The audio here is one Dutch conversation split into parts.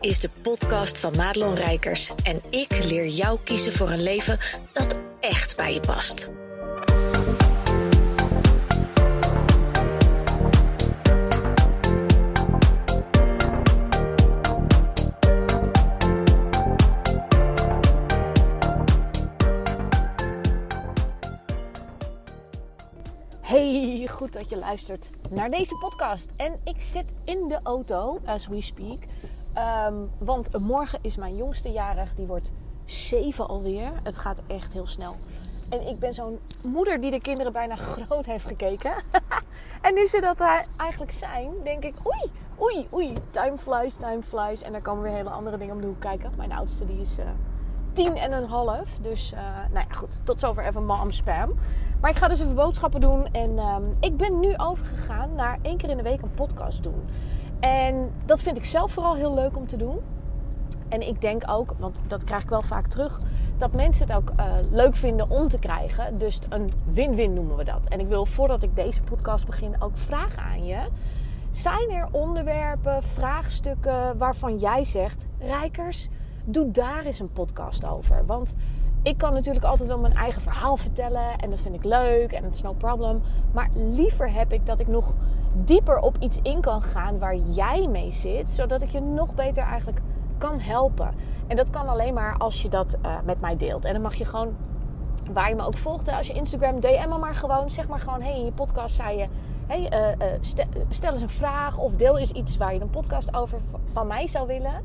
is de podcast van Madelon Rijkers en ik leer jou kiezen voor een leven dat echt bij je past. Hey, goed dat je luistert naar deze podcast. En ik zit in de auto, as we speak. Ehm, want morgen is mijn jongste jarig. Die wordt zeven alweer. Het gaat echt heel snel. En ik ben zo'n moeder die de kinderen bijna groot heeft gekeken. en nu ze dat eigenlijk zijn, denk ik... Oei, oei, oei. Time flies, time flies. En dan komen weer hele andere dingen om de hoek kijken. Mijn oudste die is... Uh, tien en een half. Dus, uh, nou ja, goed. Tot zover even mom spam. Maar ik ga dus even boodschappen doen. En um, ik ben nu overgegaan naar één keer in de week een podcast doen. En dat vind ik zelf vooral heel leuk om te doen. En ik denk ook, want dat krijg ik wel vaak terug, dat mensen het ook uh, leuk vinden om te krijgen. Dus een win-win noemen we dat. En ik wil voordat ik deze podcast begin ook vragen aan je. Zijn er onderwerpen, vraagstukken waarvan jij zegt, Rijkers, doe daar eens een podcast over. Want ik kan natuurlijk altijd wel mijn eigen verhaal vertellen en dat vind ik leuk en dat is no problem. Maar liever heb ik dat ik nog dieper op iets in kan gaan waar jij mee zit, zodat ik je nog beter eigenlijk kan helpen. En dat kan alleen maar als je dat uh, met mij deelt. En dan mag je gewoon, waar je me ook volgt, als je Instagram, DM me maar gewoon. Zeg maar gewoon, hey, in je podcast zei je, hey, uh, uh, stel, stel eens een vraag of deel eens iets waar je een podcast over van mij zou willen.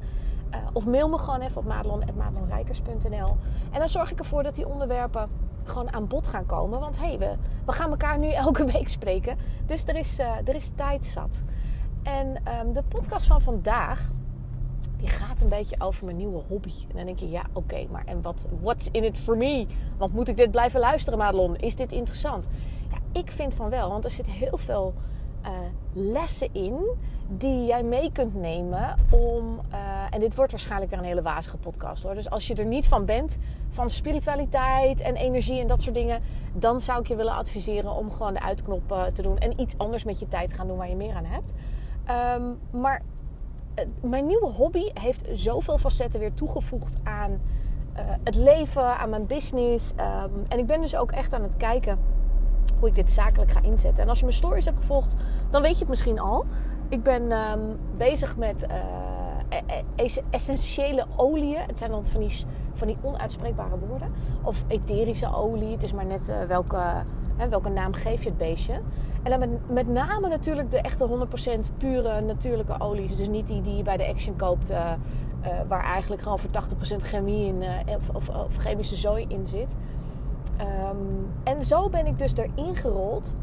Of mail me gewoon even op madelon.madelonrijkers.nl. En dan zorg ik ervoor dat die onderwerpen gewoon aan bod gaan komen. Want hé, hey, we, we gaan elkaar nu elke week spreken. Dus er is, uh, er is tijd zat. En um, de podcast van vandaag, die gaat een beetje over mijn nieuwe hobby. En dan denk je, ja, oké, maar en wat, what's in it for me? Want moet ik dit blijven luisteren, Madelon? Is dit interessant? Ja, ik vind van wel, want er zit heel veel uh, lessen in die jij mee kunt nemen om. Uh, en dit wordt waarschijnlijk weer een hele wazige podcast hoor. Dus als je er niet van bent, van spiritualiteit en energie en dat soort dingen, dan zou ik je willen adviseren om gewoon de uitknop te doen en iets anders met je tijd te gaan doen waar je meer aan hebt. Um, maar uh, mijn nieuwe hobby heeft zoveel facetten weer toegevoegd aan het leven, aan mijn business. Um, en ik ben dus ook echt aan het kijken hoe ik dit zakelijk ga inzetten. En als je mijn stories hebt gevolgd, dan weet je het misschien al. Ik ben um, bezig met uh, essentiële oliën. Het zijn dan van die, van die onuitspreekbare woorden. Of etherische olie. Het is maar net uh, welke, hè, welke naam geef je het beestje. En dan met, met name natuurlijk de echte 100% pure natuurlijke olies. Dus niet die die je bij de Action koopt. Uh, waar eigenlijk gewoon voor 80% chemie in, of, of, of chemische zooi in zit. Um, en zo ben ik dus erin gerold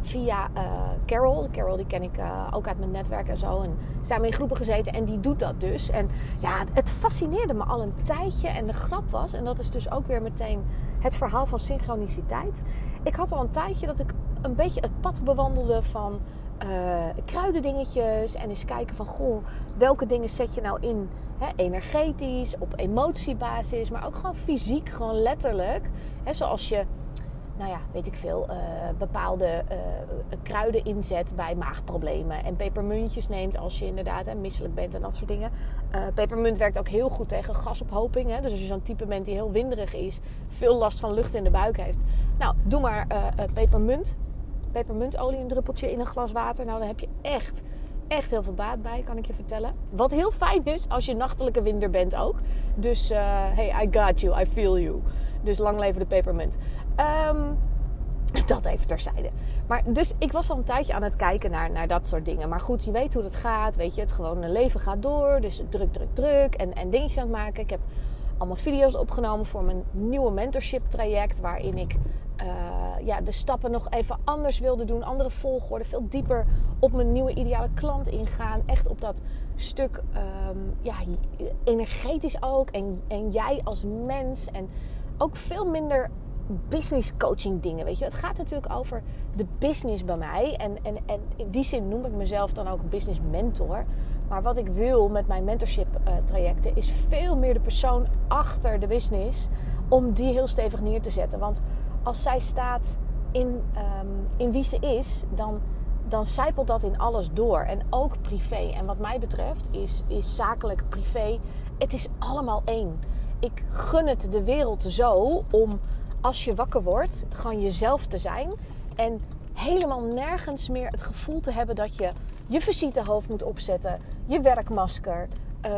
via uh, Carol. Carol die ken ik uh, ook uit mijn netwerk en zo. En zijn we in groepen gezeten en die doet dat dus. En ja, het fascineerde me al een tijdje. En de grap was, en dat is dus ook weer meteen het verhaal van synchroniciteit. Ik had al een tijdje dat ik een beetje het pad bewandelde van uh, kruidendingetjes. En eens kijken van, goh, welke dingen zet je nou in? Energetisch, op emotiebasis, maar ook gewoon fysiek, gewoon letterlijk. Hè, zoals je, nou ja, weet ik veel, uh, bepaalde uh, kruiden inzet bij maagproblemen. En pepermuntjes neemt als je inderdaad hè, misselijk bent en dat soort dingen. pepermunt werkt ook heel goed tegen gasophoping. Hè, dus als je zo'n type bent die heel winderig is, veel last van lucht in de buik heeft. Nou, doe maar pepermunt pepermuntolie, een druppeltje in een glas water. Nou, dan heb je echt, echt heel veel baat bij, kan ik je vertellen. Wat heel fijn is als je nachtelijke winder bent ook. Dus, uh, hey, I got you, I feel you. Dus lang leven de pepermunt. Um, dat even terzijde. Maar dus ik was al een tijdje aan het kijken naar, naar dat soort dingen. Maar goed, je weet hoe het gaat. Weet je, het gewone leven gaat door. Dus druk, druk, druk. En, en dingetjes aan het maken. Ik heb allemaal video's opgenomen voor mijn nieuwe mentorship traject. Waarin ik uh, ja, de stappen nog even anders wilde doen. Andere volgorde. Veel dieper op mijn nieuwe ideale klant ingaan. Echt op dat stuk um, ja, energetisch ook. En, en jij als mens. En ook veel minder business coaching dingen. Weet je, het gaat natuurlijk over de business bij mij. En, en, en in die zin noem ik mezelf dan ook business mentor. Maar wat ik wil met mijn mentorship uh, trajecten is veel meer de persoon achter de business. Om die heel stevig neer te zetten. Want als zij staat in, um, in wie ze is, dan dan zijpelt dat in alles door. En ook privé. En wat mij betreft is, is zakelijk, privé, het is allemaal één. Ik gun het de wereld zo om als je wakker wordt, gewoon jezelf te zijn. En helemaal nergens meer het gevoel te hebben dat je je visitehoofd moet opzetten, je werkmasker. Ehm,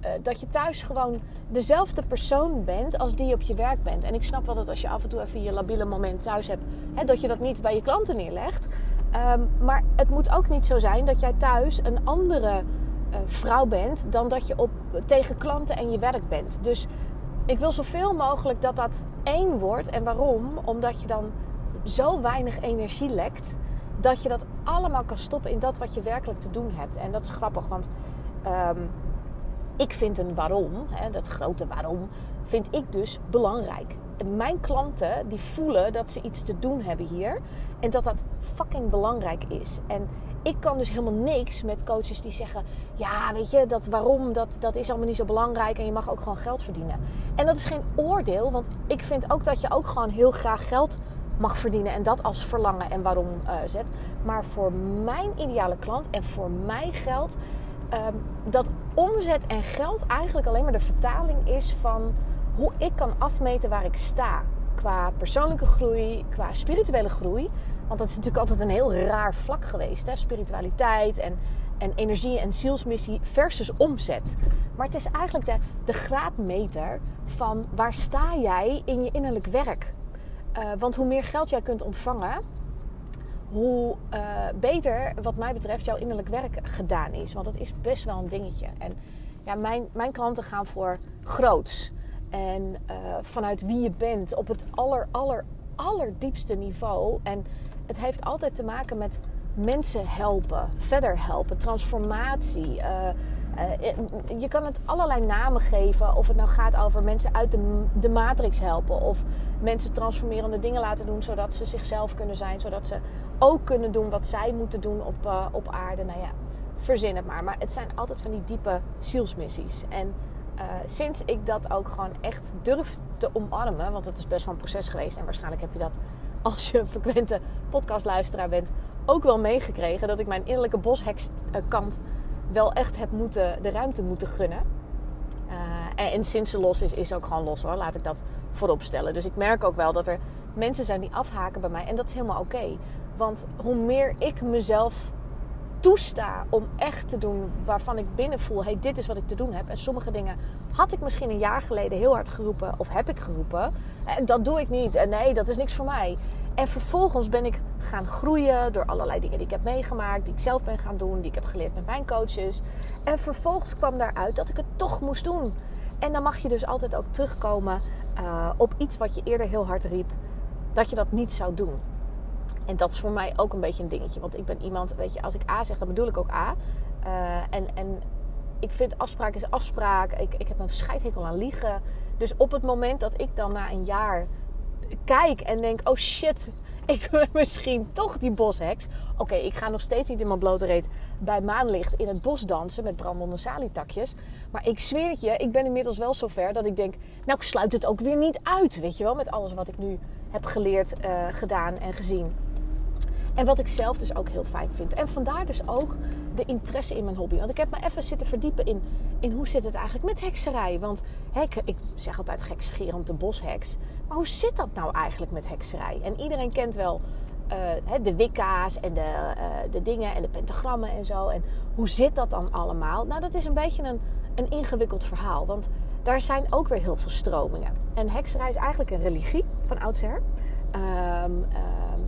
eh, dat je thuis gewoon dezelfde persoon bent als die op je werk bent. En ik snap wel dat als je af en toe even je labiele moment thuis hebt, hè, dat je dat niet bij je klanten neerlegt. Ehm, maar het moet ook niet zo zijn dat jij thuis een andere uh, vrouw bent dan dat je op, tegen klanten en je werk bent. Dus ik wil zoveel mogelijk dat dat één wordt. En waarom? Omdat je dan zo weinig energie lekt dat je dat allemaal kan stoppen in dat wat je werkelijk te doen hebt. En dat is grappig, want um, ik vind een waarom, hè, dat grote waarom, vind ik dus belangrijk. Mijn klanten die voelen dat ze iets te doen hebben hier en dat dat fucking belangrijk is. En ik kan dus helemaal niks met coaches die zeggen: Ja, weet je, dat waarom, dat, dat is allemaal niet zo belangrijk en je mag ook gewoon geld verdienen. En dat is geen oordeel, want ik vind ook dat je ook gewoon heel graag geld mag verdienen en dat als verlangen en waarom uh, zet. Maar voor mijn ideale klant en voor mij geldt um, dat omzet en geld eigenlijk alleen maar de vertaling is van hoe ik kan afmeten waar ik sta. Qua persoonlijke groei, qua spirituele groei. Want dat is natuurlijk altijd een heel raar vlak geweest. Hè? Spiritualiteit en, en energie en zielsmissie versus omzet. Maar het is eigenlijk de, de graadmeter van waar sta jij in je innerlijk werk. Uh, want hoe meer geld jij kunt ontvangen, hoe uh, beter, wat mij betreft, jouw innerlijk werk gedaan is. Want dat is best wel een dingetje. En ja, mijn, mijn klanten gaan voor groots. En uh, vanuit wie je bent op het aller, aller, allerdiepste niveau. En het heeft altijd te maken met mensen helpen, verder helpen, transformatie. Uh, uh, je kan het allerlei namen geven. Of het nou gaat over mensen uit de, de matrix helpen. Of mensen transformerende dingen laten doen zodat ze zichzelf kunnen zijn. Zodat ze ook kunnen doen wat zij moeten doen op, uh, op aarde. Nou ja, verzin het maar. Maar het zijn altijd van die diepe zielsmissies. En sinds ik dat ook gewoon echt durf te omarmen. Want het is best wel een proces geweest. En waarschijnlijk heb je dat als je een frequente podcastluisteraar bent, ook wel meegekregen dat ik mijn innerlijke boshekskant wel echt heb moeten, de ruimte moeten gunnen. Uh, en, sinds ze los is, is ook gewoon los hoor. Laat ik dat voorop stellen. Dus ik merk ook wel dat er mensen zijn die afhaken bij mij. En dat is helemaal oké. Want hoe meer ik mezelf toesta om echt te doen waarvan ik binnen voel: hey, dit is wat ik te doen heb. En sommige dingen had ik misschien een jaar geleden heel hard geroepen, of heb ik geroepen. En dat doe ik niet. En nee, dat is niks voor mij. En vervolgens ben ik gaan groeien door allerlei dingen die ik heb meegemaakt, die ik zelf ben gaan doen, die ik heb geleerd met mijn coaches. En vervolgens kwam daaruit dat ik het toch moest doen. En dan mag je dus altijd ook terugkomen uh, op iets wat je eerder heel hard riep, dat je dat niet zou doen. En dat is voor mij ook een beetje een dingetje. Want ik ben iemand, weet je, als ik A zeg, dan bedoel ik ook A. Uh, en, en ik vind afspraak is afspraak. Ik, ik heb een scheidhekel aan liegen. Dus op het moment dat ik dan na een jaar kijk en denk: oh shit, ik ben misschien toch die bosheks. Oké, ik ga nog steeds niet in mijn blote reet bij maanlicht in het bos dansen met brandende salietakjes. Maar ik zweer het je, ik ben inmiddels wel zover dat ik denk: nou, ik sluit het ook weer niet uit. Weet je wel, met alles wat ik nu heb geleerd, uh, gedaan en gezien. En wat ik zelf dus ook heel fijn vind. En vandaar dus ook de interesse in mijn hobby. Want ik heb me even zitten verdiepen in, in hoe zit het eigenlijk met hekserij. Want ik, zeg altijd gekscherend de bosheks. Maar hoe zit dat nou eigenlijk met hekserij? En iedereen kent wel uh, de wicca's en de, uh, de dingen en de pentagrammen en zo. En hoe zit dat dan allemaal? Nou, dat is een beetje een, een ingewikkeld verhaal. Want daar zijn ook weer heel veel stromingen. En hekserij is eigenlijk een religie van oudsher. Um,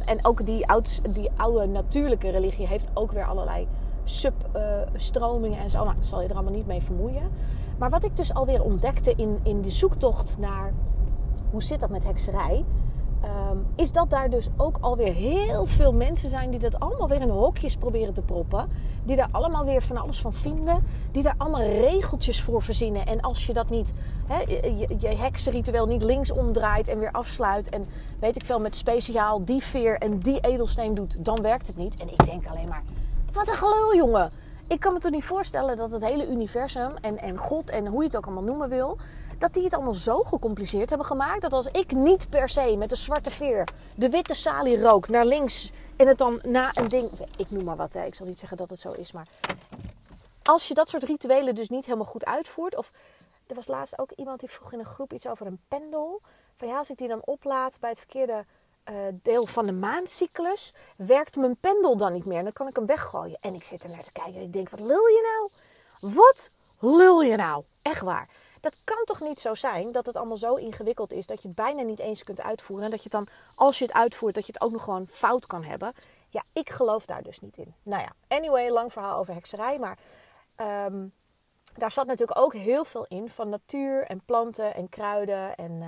en ook die, oud, die oude natuurlijke religie heeft ook weer allerlei substromingen uh, en zo. Nou, ik zal je er allemaal niet mee vermoeien. Maar wat ik dus alweer ontdekte in, in de zoektocht naar hoe zit dat met hekserij Um, is dat daar dus ook alweer heel veel mensen zijn die dat allemaal weer in hokjes proberen te proppen. Die daar allemaal weer van alles van vinden. Die daar allemaal regeltjes voor verzinnen. En als je dat niet, je, je heksenritueel niet links omdraait en weer afsluit. En weet ik veel, met speciaal die veer en die edelsteen doet, dan werkt het niet. En ik denk alleen maar, wat een gelul jongen. Ik kan me toch niet voorstellen dat het hele universum en, en God en hoe je het ook allemaal noemen wil dat die het allemaal zo gecompliceerd hebben gemaakt. Dat als ik niet per se met de zwarte veer de witte salie rook naar links En het dan na een ding, ik noem maar wat, hè, ik zal niet zeggen dat het zo is, maar als je dat soort rituelen dus niet helemaal goed uitvoert, of er was laatst ook iemand die vroeg in een groep iets over een pendel. Van ja, als ik die dan oplaad bij het verkeerde uh, deel van de maancyclus, werkt mijn pendel dan niet meer. Dan kan ik hem weggooien. En ik zit er naar te kijken en ik denk, wat lul je nou? Wat lul je nou? Echt waar. Dat kan toch niet zo zijn dat het allemaal zo ingewikkeld is dat je het bijna niet eens kunt uitvoeren. En dat je dan, als je het uitvoert, dat je het ook nog gewoon fout kan hebben. Ja, ik geloof daar dus niet in. Nou ja, anyway, lang verhaal over hekserij. Maar um, daar zat natuurlijk ook heel veel in van natuur en planten en kruiden. En, uh,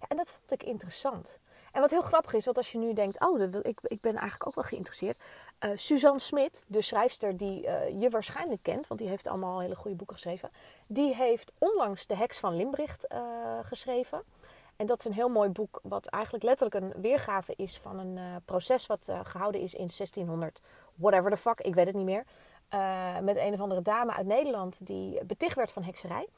ja, en dat vond ik interessant. En wat heel grappig is, want als je nu denkt, oh, ik, ik ben eigenlijk ook wel geïnteresseerd. Uh, Suzanne Smit, de schrijfster die uh, je waarschijnlijk kent, want die heeft allemaal hele goede boeken geschreven. Die heeft onlangs De Heks van Limbricht geschreven. En dat is een heel mooi boek, wat eigenlijk letterlijk een weergave is van een proces wat gehouden is in 1600, whatever the fuck, ik weet het niet meer. Met een of andere dame uit Nederland die beticht werd van hekserij.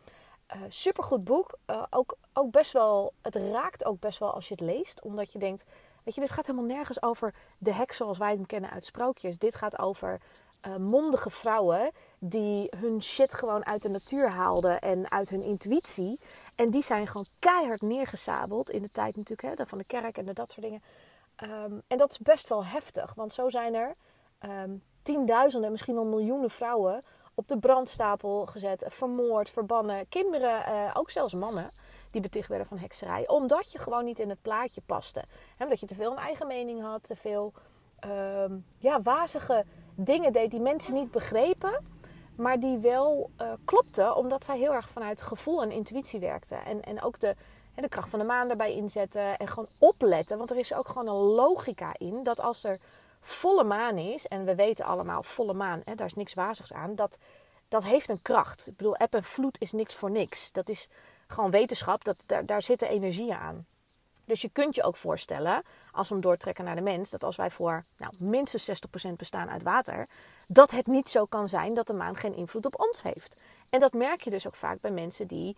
Uh, supergoed boek. Uh, ook, ook best wel, het raakt ook best wel als je het leest. Omdat je denkt, weet je, dit gaat helemaal nergens over de heks zoals wij hem kennen uit sprookjes. Dit gaat over mondige vrouwen die hun shit gewoon uit de natuur haalden en uit hun intuïtie. En die zijn gewoon keihard neergesabeld in de tijd natuurlijk hè, van de kerk en dat soort dingen. Um, en dat is best wel heftig, want zo zijn er um, tienduizenden, misschien wel miljoenen vrouwen op de brandstapel gezet, vermoord, verbannen. Kinderen, uh, ook zelfs mannen, die beticht werden van hekserij. Omdat je gewoon niet in het plaatje paste. Omdat je te veel een eigen mening had, te veel uh, ja, wazige dingen deed die mensen niet begrepen. Maar die wel uh, klopten, omdat zij heel erg vanuit gevoel en intuïtie werkten. En, en ook de, de kracht van de maan erbij inzetten. En gewoon opletten. Want er is ook gewoon een logica in dat als er volle maan is, en we weten allemaal, volle maan, hè, daar is niks wazigs aan, dat, dat heeft een kracht. Ik bedoel, eb en vloed is niks voor niks. Dat is gewoon wetenschap, dat, daar, daar zitten energieën aan. Dus je kunt je ook voorstellen, als we hem doortrekken naar de mens, dat als wij voor nou, minstens 60% bestaan uit water, dat het niet zo kan zijn dat de maan geen invloed op ons heeft. En dat merk je dus ook vaak bij mensen die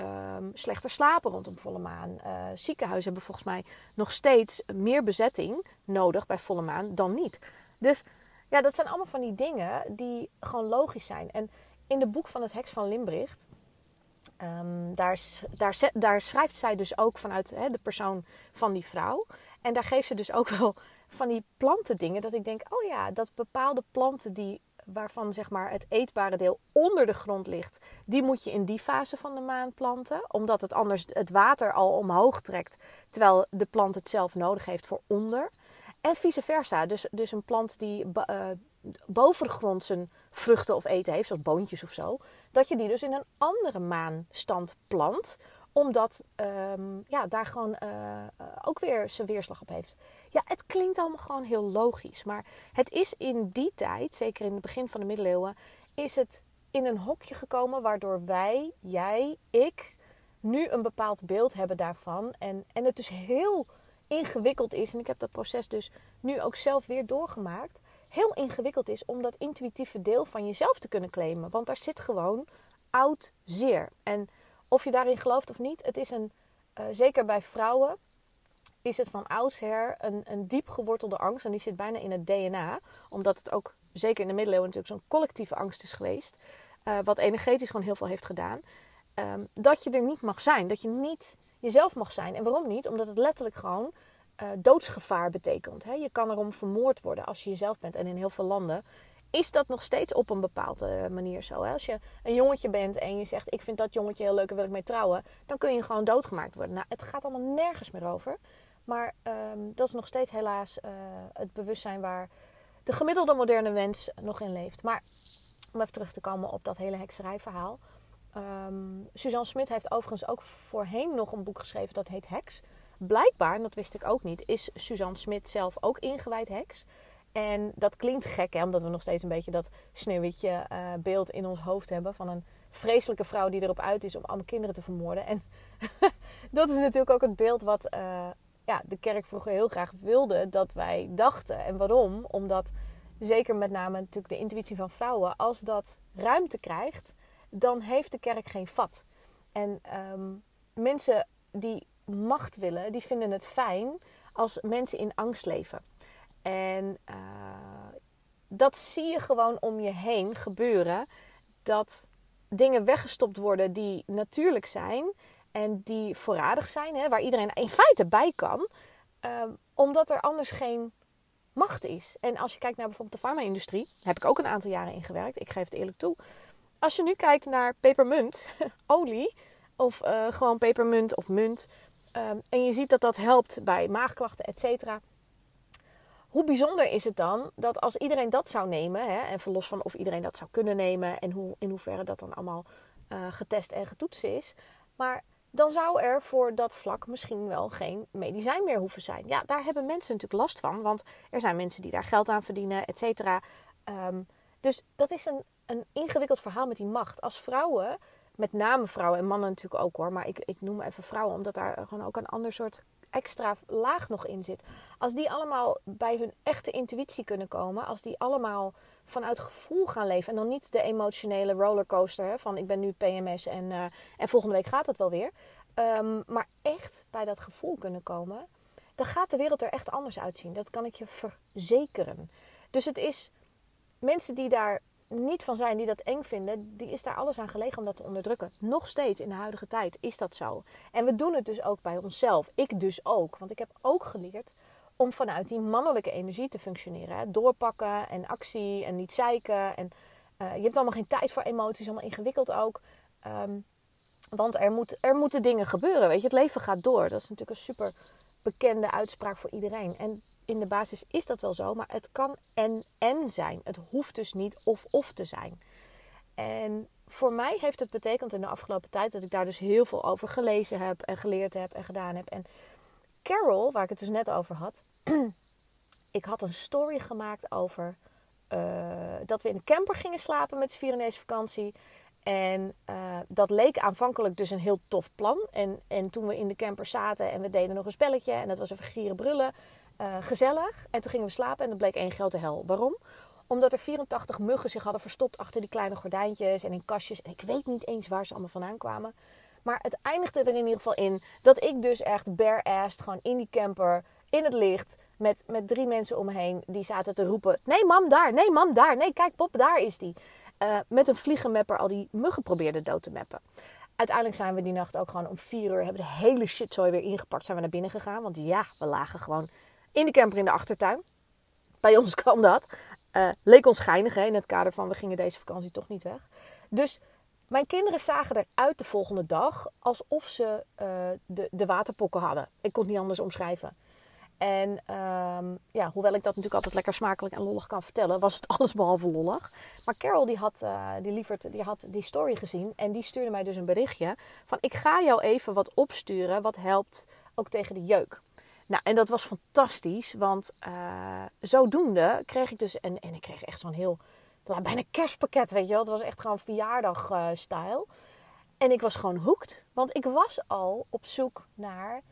um, slechter slapen rondom volle maan. Uh, ziekenhuizen hebben volgens mij nog steeds meer bezetting nodig bij volle maan dan niet. Dus ja, dat zijn allemaal van die dingen die gewoon logisch zijn. En in de boek van het Heks van Limbricht, um, daar, daar, daar, schrijft zij dus ook vanuit hè, de persoon van die vrouw. En daar geeft ze dus ook wel van die plantendingen dat ik denk, oh ja, dat bepaalde planten die waarvan zeg maar, het eetbare deel onder de grond ligt, die moet je in die fase van de maan planten. Omdat het anders het water al omhoog trekt, terwijl de plant het zelf nodig heeft voor onder. En vice versa. Dus, dus een plant die uh, boven de grond zijn vruchten of eten heeft, zoals boontjes of zo, dat je die dus in een andere maanstand plant omdat um, ja, daar gewoon uh, ook weer zijn weerslag op heeft. Ja, het klinkt allemaal gewoon heel logisch. Maar het is in die tijd, zeker in het begin van de middeleeuwen, is het in een hokje gekomen waardoor wij, jij, ik, nu een bepaald beeld hebben daarvan. En, en het dus heel ingewikkeld is. En ik heb dat proces dus nu ook zelf weer doorgemaakt. Heel ingewikkeld is om dat intuïtieve deel van jezelf te kunnen claimen. Want daar zit gewoon oud zeer. En of je daarin gelooft of niet, het is een, uh, zeker bij vrouwen, is het van oudsher een, een diep gewortelde angst. En die zit bijna in het DNA. Omdat het ook, zeker in de middeleeuwen, natuurlijk zo'n collectieve angst is geweest. Uh, wat energetisch gewoon heel veel heeft gedaan. Um, dat je er niet mag zijn. Dat je niet jezelf mag zijn. En waarom niet? Omdat het letterlijk gewoon uh, doodsgevaar betekent. Hè? Je kan erom vermoord worden als je jezelf bent. En in heel veel landen is dat nog steeds op een bepaalde manier zo. Hè? Als je een jongetje bent en je zegt: Ik vind dat jongetje heel leuk en wil ik mee trouwen, dan kun je gewoon doodgemaakt worden. Nou, het gaat allemaal nergens meer over. Maar um, dat is nog steeds helaas uh, het bewustzijn waar de gemiddelde moderne mens nog in leeft. Maar om even terug te komen op dat hele hekserijverhaal. Um, Suzanne Smit heeft overigens ook voorheen nog een boek geschreven dat heet Heks. Blijkbaar, en dat wist ik ook niet, is Suzanne Smit zelf ook ingewijd heks. En dat klinkt gek, hè, omdat we nog steeds een beetje dat sneeuwwitje uh, beeld in ons hoofd hebben van een vreselijke vrouw die erop uit is om allemaal kinderen te vermoorden. En dat is natuurlijk ook het beeld wat uh, ja, de kerk vroeger heel graag wilde dat wij dachten. En waarom? Omdat zeker met name natuurlijk de intuïtie van vrouwen, als dat ruimte krijgt, dan heeft de kerk geen vat. En um, mensen die macht willen, die vinden het fijn als mensen in angst leven. En uh, dat zie je gewoon om je heen gebeuren. Dat dingen weggestopt worden die natuurlijk zijn en die voorradig zijn, hè, waar iedereen in feite bij kan, uh, omdat er anders geen macht is. En als je kijkt naar bijvoorbeeld de farma-industrie, heb ik ook een aantal jaren in gewerkt, ik geef het eerlijk toe. Als je nu kijkt naar pepermunt, olie, of uh, gewoon pepermunt of munt, um, en je ziet dat dat helpt bij maagklachten, et cetera hoe bijzonder is het dan dat als iedereen dat zou nemen, hè, en verlos van of iedereen dat zou kunnen nemen en hoe, in hoeverre dat dan allemaal uh, getest en getoetst is, maar dan zou er voor dat vlak misschien wel geen medicijn meer hoeven zijn. Ja, daar hebben mensen natuurlijk last van, want er zijn mensen die daar geld aan verdienen, et cetera. Um, dus dat is een, een ingewikkeld verhaal met die macht. Als vrouwen, met name vrouwen en mannen natuurlijk ook hoor, maar ik, ik noem even vrouwen omdat daar gewoon ook een ander soort extra laag nog in zit. Als die allemaal bij hun echte intuïtie kunnen komen, als die allemaal vanuit gevoel gaan leven en dan niet de emotionele rollercoaster hè, van ik ben nu PMS en, uh, en volgende week gaat het wel weer, um, maar echt bij dat gevoel kunnen komen, dan gaat de wereld er echt anders uitzien. Dat kan ik je verzekeren. Dus het is mensen die daar niet van zijn die dat eng vinden, die is daar alles aan gelegen om dat te onderdrukken. Nog steeds in de huidige tijd is dat zo. En we doen het dus ook bij onszelf. Ik dus ook. Want ik heb ook geleerd om vanuit die mannelijke energie te functioneren. Doorpakken en actie en niet zeiken. En uh, je hebt allemaal geen tijd voor emoties, allemaal ingewikkeld ook. Um, want er, moet, er moeten dingen gebeuren. Weet je, het leven gaat door. Dat is natuurlijk een super bekende uitspraak voor iedereen. En in de basis is dat wel zo, maar het kan en en zijn. Het hoeft dus niet of of te zijn. En voor mij heeft het betekend in de afgelopen tijd dat ik daar dus heel veel over gelezen heb en geleerd heb en gedaan heb. En Carol, waar ik het dus net over had, ik had een story gemaakt over uh, dat we in een camper gingen slapen met z'n vakantie. En uh, dat leek aanvankelijk dus een heel tof plan. En, en toen we in de camper zaten en we deden nog een spelletje en dat was even gieren brullen. Uh, gezellig. En toen gingen we slapen en dat bleek één grote hel. Waarom? Omdat er 84 muggen zich hadden verstopt achter die kleine gordijntjes en in kastjes. En ik weet niet eens waar ze allemaal vandaan kwamen. Maar het eindigde er in ieder geval in dat ik dus echt bare-assed gewoon in die camper, in het licht, met, met drie mensen om me heen. Die zaten te roepen, nee mam daar, nee mam daar, nee kijk pop, daar is die. Uh, met een vliegenmapper al die muggen probeerde dood te mappen. Uiteindelijk zijn we die nacht ook gewoon om vier uur, hebben de hele shitzooi weer ingepakt, zijn we naar binnen gegaan. Want ja, we lagen gewoon in de camper in de achtertuin. Bij ons kan dat. Uh, leek ons geinig hè, in het kader van we gingen deze vakantie toch niet weg. Dus mijn kinderen zagen eruit de volgende dag alsof ze uh, de, de waterpokken hadden. Ik kon het niet anders omschrijven. En um, ja, hoewel ik dat natuurlijk altijd lekker smakelijk en lollig kan vertellen, was het alles behalve lollig. Maar Carol die had, uh, die, lieverd, die had die story gezien en die stuurde mij dus een berichtje van ik ga jou even wat opsturen wat helpt ook tegen de jeuk. Nou, en dat was fantastisch, want uh, zodoende kreeg ik dus, en, en ik kreeg echt zo'n heel, bijna kerstpakket, weet je wel. Het was echt gewoon verjaardagstijl. Uh, en ik was gewoon hoekt, want ik was al op zoek naar,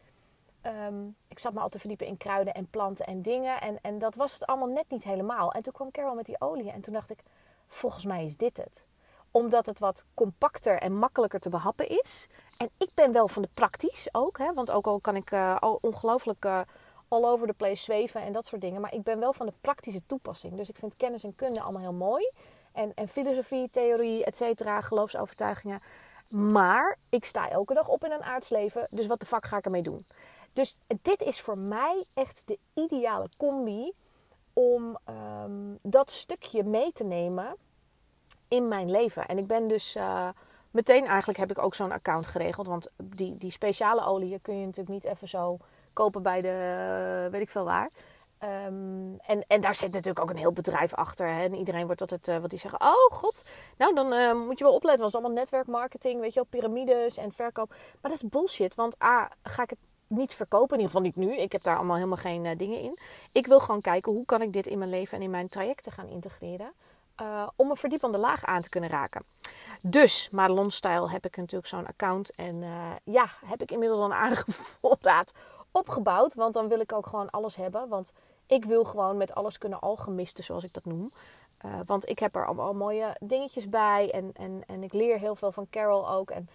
um, ik zat me al te verdiepen in kruiden en planten en dingen. En, en dat was het allemaal net niet helemaal. En toen kwam Carol met die olie en toen dacht ik, volgens mij is dit het omdat het wat compacter en makkelijker te behappen is. En ik ben wel van de praktisch ook. Hè? Want ook al kan ik uh, ongelooflijk uh, all over the place zweven en dat soort dingen. Maar ik ben wel van de praktische toepassing. Dus ik vind kennis en kunde allemaal heel mooi. En, en filosofie, theorie, et cetera, geloofsovertuigingen. Maar ik sta elke dag op in een aardsleven. Dus wat de fuck ga ik ermee doen? Dus dit is voor mij echt de ideale combi om um, dat stukje mee te nemen in mijn leven. En ik ben dus uh, meteen eigenlijk heb ik ook zo'n account geregeld. Want die, die speciale olie kun je natuurlijk niet even zo kopen bij de weet ik veel waar. Um, en, en daar zit natuurlijk ook een heel bedrijf achter. Hè? En iedereen wordt altijd uh, wat die zeggen: Oh god, nou dan uh, moet je wel opletten. Want het is allemaal netwerkmarketing, weet je wel, piramides en verkoop. Maar dat is bullshit. Want A, ga ik het niet verkopen, in ieder geval niet nu. Ik heb daar allemaal helemaal geen uh, dingen in. Ik wil gewoon kijken hoe kan ik dit in mijn leven en in mijn trajecten gaan integreren. Om een verdiepende laag aan te kunnen raken. Dus, Madelon Style heb ik natuurlijk zo'n account. En ja, heb ik inmiddels een aardige voorraad opgebouwd. Want dan wil ik ook gewoon alles hebben. Want ik wil gewoon met alles kunnen alchemisten, zoals ik dat noem. Uh, want ik heb er allemaal mooie dingetjes bij. En, en, en ik leer heel veel van Carol ook. En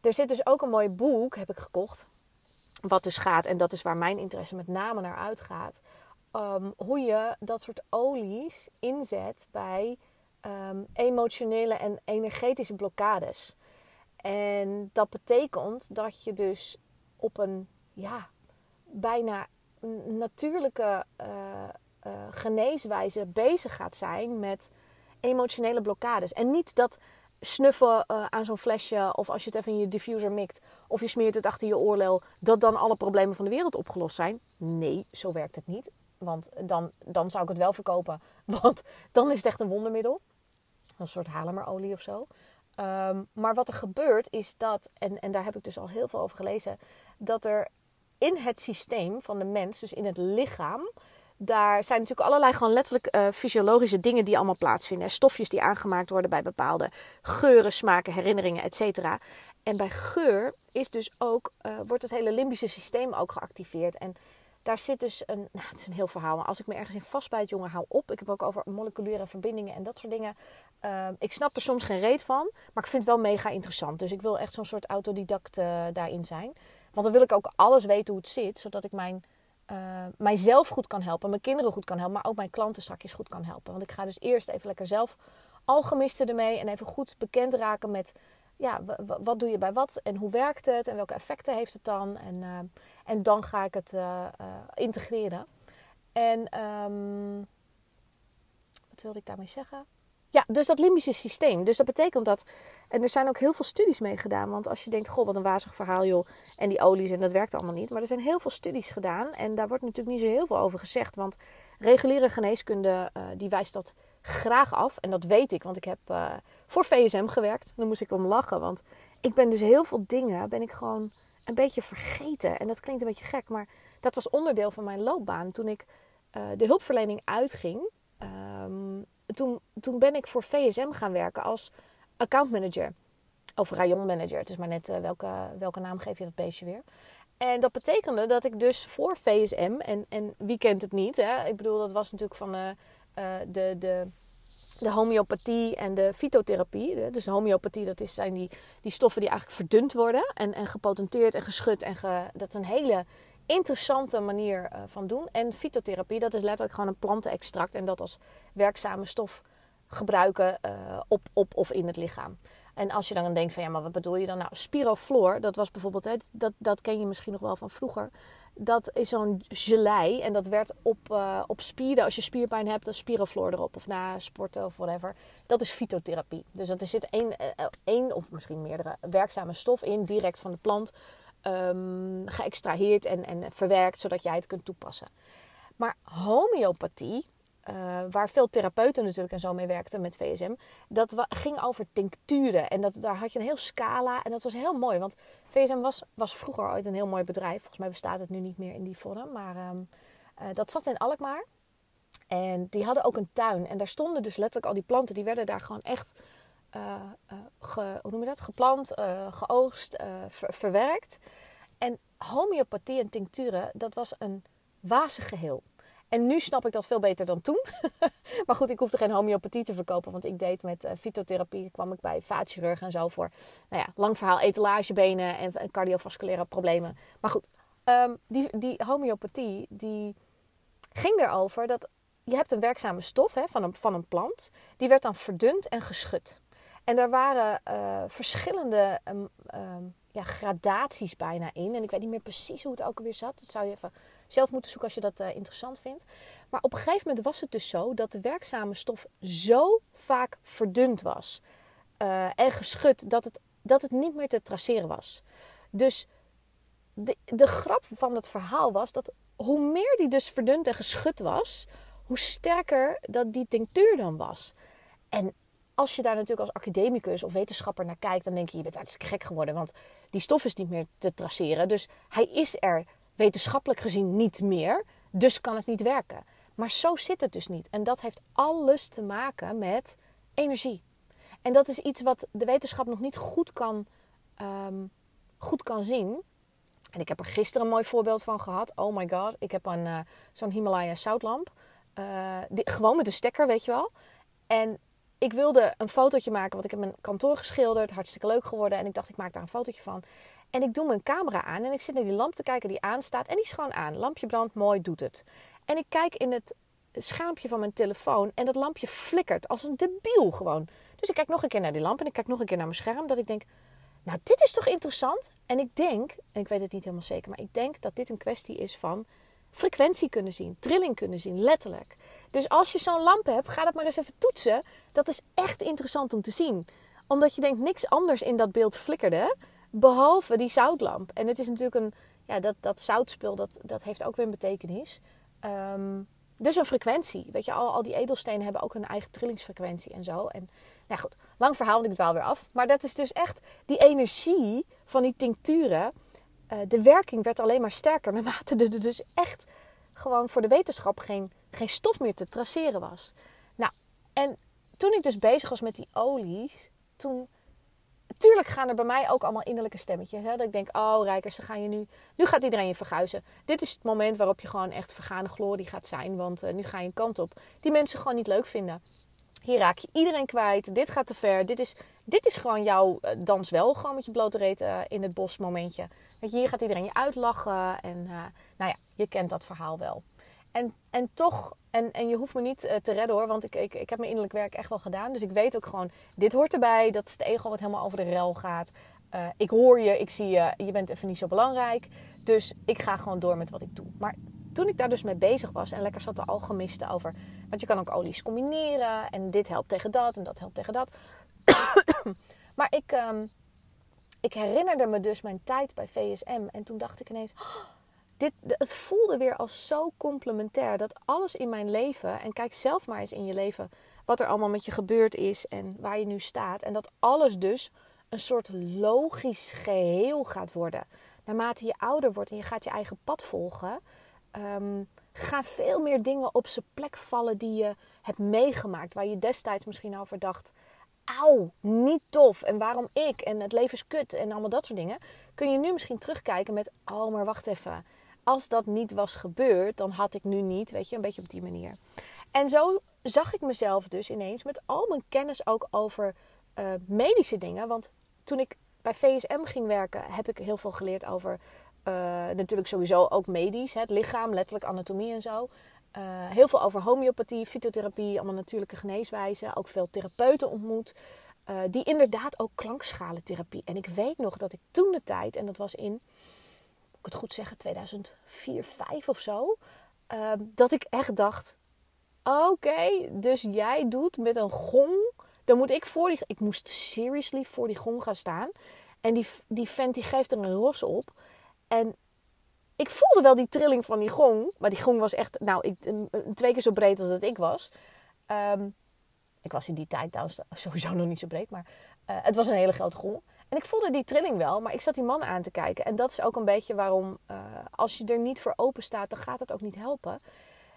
er zit dus ook een mooi boek, heb ik gekocht. Wat dus gaat, en dat is waar mijn interesse met name naar uitgaat ehm, hoe je dat soort olies inzet bij ehm, emotionele en energetische blokkades. En dat betekent dat je dus op een ja, bijna natuurlijke uh, uh, geneeswijze bezig gaat zijn met emotionele blokkades. En niet dat snuffen uh, aan zo'n flesje of als je het even in je diffuser mikt of je smeert het achter je oorlel, dat dan alle problemen van de wereld opgelost zijn. Nee, zo werkt het niet. Want dan, dan zou ik het wel verkopen. Want dan is het echt een wondermiddel. Een soort halemerolie of zo. Um, maar wat er gebeurt is dat, en, en daar heb ik dus al heel veel over gelezen, dat er in het systeem van de mens, dus in het lichaam, daar zijn natuurlijk allerlei gewoon letterlijk uh, fysiologische dingen die allemaal plaatsvinden. Stofjes die aangemaakt worden bij bepaalde geuren, smaken, herinneringen, etc. En bij geur is dus ook, uh, wordt het hele limbische systeem ook geactiveerd. En daar zit dus een, nou het is een heel verhaal, maar als ik me ergens in vastbijt, jongen, hou op. Ik heb ook over moleculaire verbindingen en dat soort dingen. Uh, ik snap er soms geen reet van, maar ik vind het wel mega interessant. Dus ik wil echt zo'n soort autodidact daarin zijn. Want dan wil ik ook alles weten hoe het zit, zodat ik mijn uh, mijzelf goed kan helpen, mijn kinderen goed kan helpen, maar ook mijn klanten straks goed kan helpen. Want ik ga dus eerst even lekker zelf alchemisten ermee en even goed bekend raken met ja, wat doe je bij wat en hoe werkt het en welke effecten heeft het dan. En, uh, en dan ga ik het uh, integreren. En um, wat wilde ik daarmee zeggen? Ja, dus dat limbische systeem. Dus dat betekent dat. En er zijn ook heel veel studies mee gedaan. Want als je denkt, goh, wat een wazig verhaal, joh. En die olies en dat werkt allemaal niet. Maar er zijn heel veel studies gedaan. En daar wordt natuurlijk niet zo heel veel over gezegd. Want reguliere geneeskunde, uh, die wijst dat graag af. En dat weet ik, want ik heb uh, voor VSM gewerkt. Daar moest ik om lachen. Want ik ben dus heel veel dingen, ben ik gewoon een beetje vergeten. En dat klinkt een beetje gek. Maar dat was onderdeel van mijn loopbaan. Toen ik uh, de hulpverlening uitging. Um, toen, toen ben ik voor VSM gaan werken als accountmanager. Of rayonmanager. Het is maar net uh, welke, welke naam geef je dat beestje weer. En dat betekende dat ik dus voor VSM, en, en wie kent het niet? Hè? Ik bedoel, dat was natuurlijk van uh, uh, de, de, de homeopathie en de fytotherapie. Dus de homeopathie, dat is, zijn die, die stoffen die eigenlijk verdund worden en, en gepotenteerd en geschud. En dat is een hele interessante manier uh, van doen. En fytotherapie, dat is letterlijk gewoon een plantenextract en dat als werkzame stof gebruiken uh, op, op of in het lichaam. En als je dan denkt van ja, maar wat bedoel je dan? Nou, spirofloor, dat was bijvoorbeeld, hè, dat, dat ken je misschien nog wel van vroeger. Dat is zo'n gelei en dat werd op, uh, op spieren, als je spierpijn hebt, dan spirofloor erop. Of na sporten of whatever. Dat is fytotherapie. Dus dat er zit één, één of misschien meerdere werkzame stof in, direct van de plant um, geëxtraheerd en, en verwerkt, zodat jij het kunt toepassen. Maar homeopathie, uh, waar veel therapeuten natuurlijk en zo mee werkten met VSM, dat ging over tincturen. En dat, daar had je een heel scala en dat was heel mooi. Want VSM was, was vroeger ooit een heel mooi bedrijf. Volgens mij bestaat het nu niet meer in die vorm, maar um, uh, dat zat in Alkmaar. En die hadden ook een tuin. En daar stonden dus letterlijk al die planten. Die werden daar gewoon echt ge, hoe noem je dat? geplant, uh, geoogst, ver, verwerkt. En homeopathie en tincturen, dat was een wazig geheel. En nu snap ik dat veel beter dan toen. maar goed, ik hoefde geen homeopathie te verkopen. Want ik deed met fytotherapie, kwam ik bij vaatchirurg en zo voor, nou ja, lang verhaal, etalagebenen en, cardiovasculaire problemen. Maar goed, um, die, die homeopathie, die ging erover dat je hebt een werkzame stof hè, van, een, van een plant. Die werd dan verdund en geschud. En er waren uh, verschillende um, um, ja, gradaties bijna in. En ik weet niet meer precies hoe het ook alweer zat. Dat zou je even zelf moeten zoeken als je dat uh, interessant vindt. Maar op een gegeven moment was het dus zo dat de werkzame stof zo vaak verdund was. Uh, en geschud dat het, dat het niet meer te traceren was. Dus de, de grap van het verhaal was dat hoe meer die dus verdund en geschud was, hoe sterker dat die tinctuur dan was. En als je daar natuurlijk als academicus of wetenschapper naar kijkt, dan denk je, je bent hartstikke gek geworden, want die stof is niet meer te traceren. Dus hij is er wetenschappelijk gezien niet meer, dus kan het niet werken. Maar zo zit het dus niet. En dat heeft alles te maken met energie. En dat is iets wat de wetenschap nog niet goed kan, um, goed kan zien. En ik heb er gisteren een mooi voorbeeld van gehad. Oh my god, ik heb een, uh, zo'n Himalaya zoutlamp. Die, gewoon met een stekker, weet je wel. En ik wilde een fotootje maken, want ik heb mijn kantoor geschilderd. Hartstikke leuk geworden. En ik dacht, ik maak daar een fotootje van. En ik doe mijn camera aan en ik zit naar die lamp te kijken die aanstaat. En die is gewoon aan. Lampje brandt, mooi, doet het. En ik kijk in het schermpje van mijn telefoon en dat lampje flikkert als een debiel gewoon. Dus ik kijk nog een keer naar die lamp en ik kijk nog een keer naar mijn scherm. Dat ik denk, nou dit is toch interessant? En ik denk, en ik weet het niet helemaal zeker, maar ik denk dat dit een kwestie is van frequentie kunnen zien, trilling kunnen zien, letterlijk. Dus als je zo'n lamp hebt, ga dat maar eens even toetsen. Dat is echt interessant om te zien. Omdat je denkt, niks anders in dat beeld flikkerde, behalve die zoutlamp. En het is natuurlijk een, ja, dat, dat zoutspul, dat, dat heeft ook weer een betekenis. Um, dus een frequentie. Weet je, al, al die edelstenen hebben ook een eigen trillingsfrequentie en zo. En nou goed, lang verhaal, ik het wel weer af. Maar dat is dus echt die energie van die tincturen. Uh, de werking werd alleen maar sterker naarmate er dus echt gewoon voor de wetenschap geen, geen stof meer te traceren was. Nou, en toen ik dus bezig was met die olies, toen Tuurlijk gaan er bij mij ook allemaal innerlijke stemmetjes. Hè? Dat ik denk, oh Rijkers, dan ga je nu... Nu gaat iedereen je verguizen. Dit is het moment waarop je gewoon echt vergane glorie gaat zijn. Want uh, nu ga je een kant op die mensen gewoon niet leuk vinden. Hier raak je iedereen kwijt. Dit gaat te ver. Dit is, dit is gewoon jouw uh, dans wel. Gewoon met je blote reet uh, in het bos momentje. Weet je, hier gaat iedereen je uitlachen. En nou ja, je kent dat verhaal wel. En, en toch, en, en je hoeft me niet uh, te redden hoor, want ik, ik, ik heb mijn innerlijk werk echt wel gedaan. Dus ik weet ook gewoon, dit hoort erbij. Dat is het ego wat helemaal over de rel gaat. Uh, ik hoor je, ik zie je, je bent even niet zo belangrijk. Dus ik ga gewoon door met wat ik doe. Maar toen ik daar dus mee bezig was en lekker zat de alchemisten over. Want je kan ook olies combineren en dit helpt tegen dat en dat helpt tegen dat. maar ik, um, ik herinnerde me dus mijn tijd bij VSM en toen dacht ik ineens... dit, het voelde weer als zo complementair. Dat alles in mijn leven, en kijk zelf maar eens in je leven wat er allemaal met je gebeurd is en waar je nu staat. En dat alles dus een soort logisch geheel gaat worden. Naarmate je ouder wordt en je gaat je eigen pad volgen, um, gaan veel meer dingen op zijn plek vallen die je hebt meegemaakt. Waar je destijds misschien over dacht: auw, niet tof. En waarom ik? En het leven is kut en allemaal dat soort dingen. Kun je nu misschien terugkijken met: oh, maar wacht even als dat niet was gebeurd, dan had ik nu niet, weet je, een beetje op die manier. En zo zag ik mezelf dus ineens met al mijn kennis ook over uh, medische dingen. Want toen ik bij VSM ging werken, heb ik heel veel geleerd over uh, natuurlijk sowieso ook medisch, het lichaam, letterlijk anatomie en zo. Uh, heel veel over homeopathie, fytotherapie, allemaal natuurlijke geneeswijzen. Ook veel therapeuten ontmoet. Die inderdaad ook klankschalentherapie. En ik weet nog dat ik toen de tijd, en dat was in ik het goed zeggen, 2004, 2005 of zo. Uh, dat ik echt dacht: oké, dus jij doet met een gong. Dan moet ik voor die. Ik moest seriously voor die gong gaan staan. En die, die vent die geeft er een ros op. En ik voelde wel die trilling van die gong. Maar die gong was echt, nou, ik, een, twee keer zo breed als dat ik was. Um, ik was in die tijd trouwens sowieso nog niet zo breed. Maar uh, het was een hele grote gong. En ik voelde die trilling wel, maar ik zat die man aan te kijken. En dat is ook een beetje waarom, uh, als je er niet voor open staat, dan gaat het ook niet helpen.